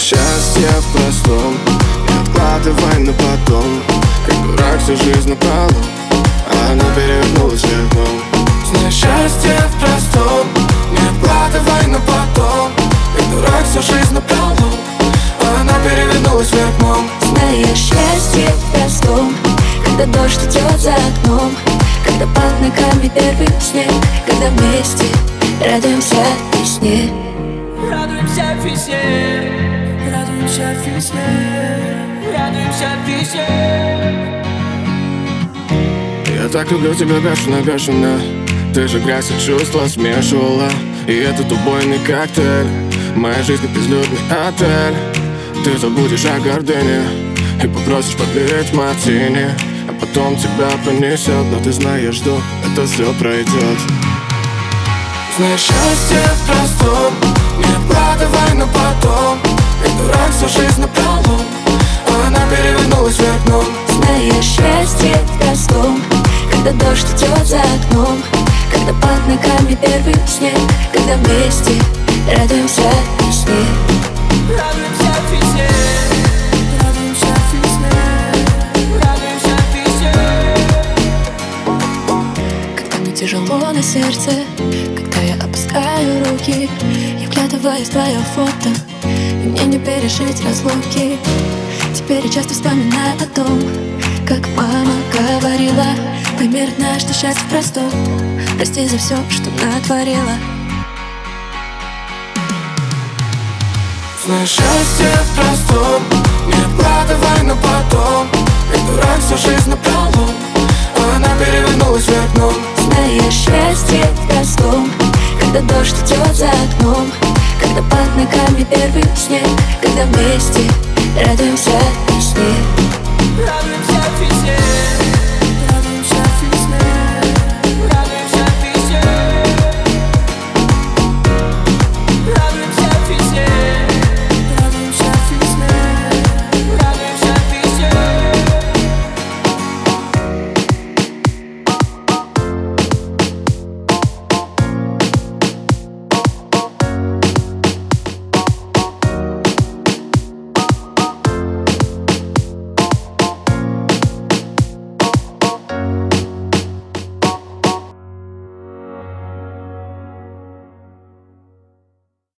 счастье в простом. Не откладывай на потом. Как дурак всю жизнь на полу А она перевернулась вверх дном Знай счастье в простом. Не откладывай на потом. Как дурак всю жизнь на полу А она перевернулась вверх дном Знаешь счастье в простом. Когда дождь идет за окном. Когда под ногами первый снег. Когда вместе радуемся весне. Радуемся весне, радуемся весне, радуемся весне. Я так люблю тебя бешено, бешено. Ты же грязь и чувства смешивала. И этот убойный коктейль. Моя жизнь безлюдный отель. Ты забудешь о гордыне И попросишь подлить мартини. А потом тебя понесет Но ты знаешь, что это все пройдет Знаешь, счастье в всю жизнь на полу А она перевернулась вверх дном Знаешь счастье в простом Когда дождь идет за окном Когда под ногами первый снег Когда вместе радуемся весне Радуемся мне тяжело на сердце Когда я опускаю руки Я вглядываюсь в твое фото И мне не пережить разлуки. Теперь я часто вспоминаю о том Как мама говорила родная, что счастье в простом Прости за все, что натворила Знаешь, счастье в простом Не откладывай на потом Как дурак всю жизнь на полу А она перевернулась вверх дном Когда дождь идет за окном Когда под ногами первый снег Когда вместе радуемся весне. Радуемся весне,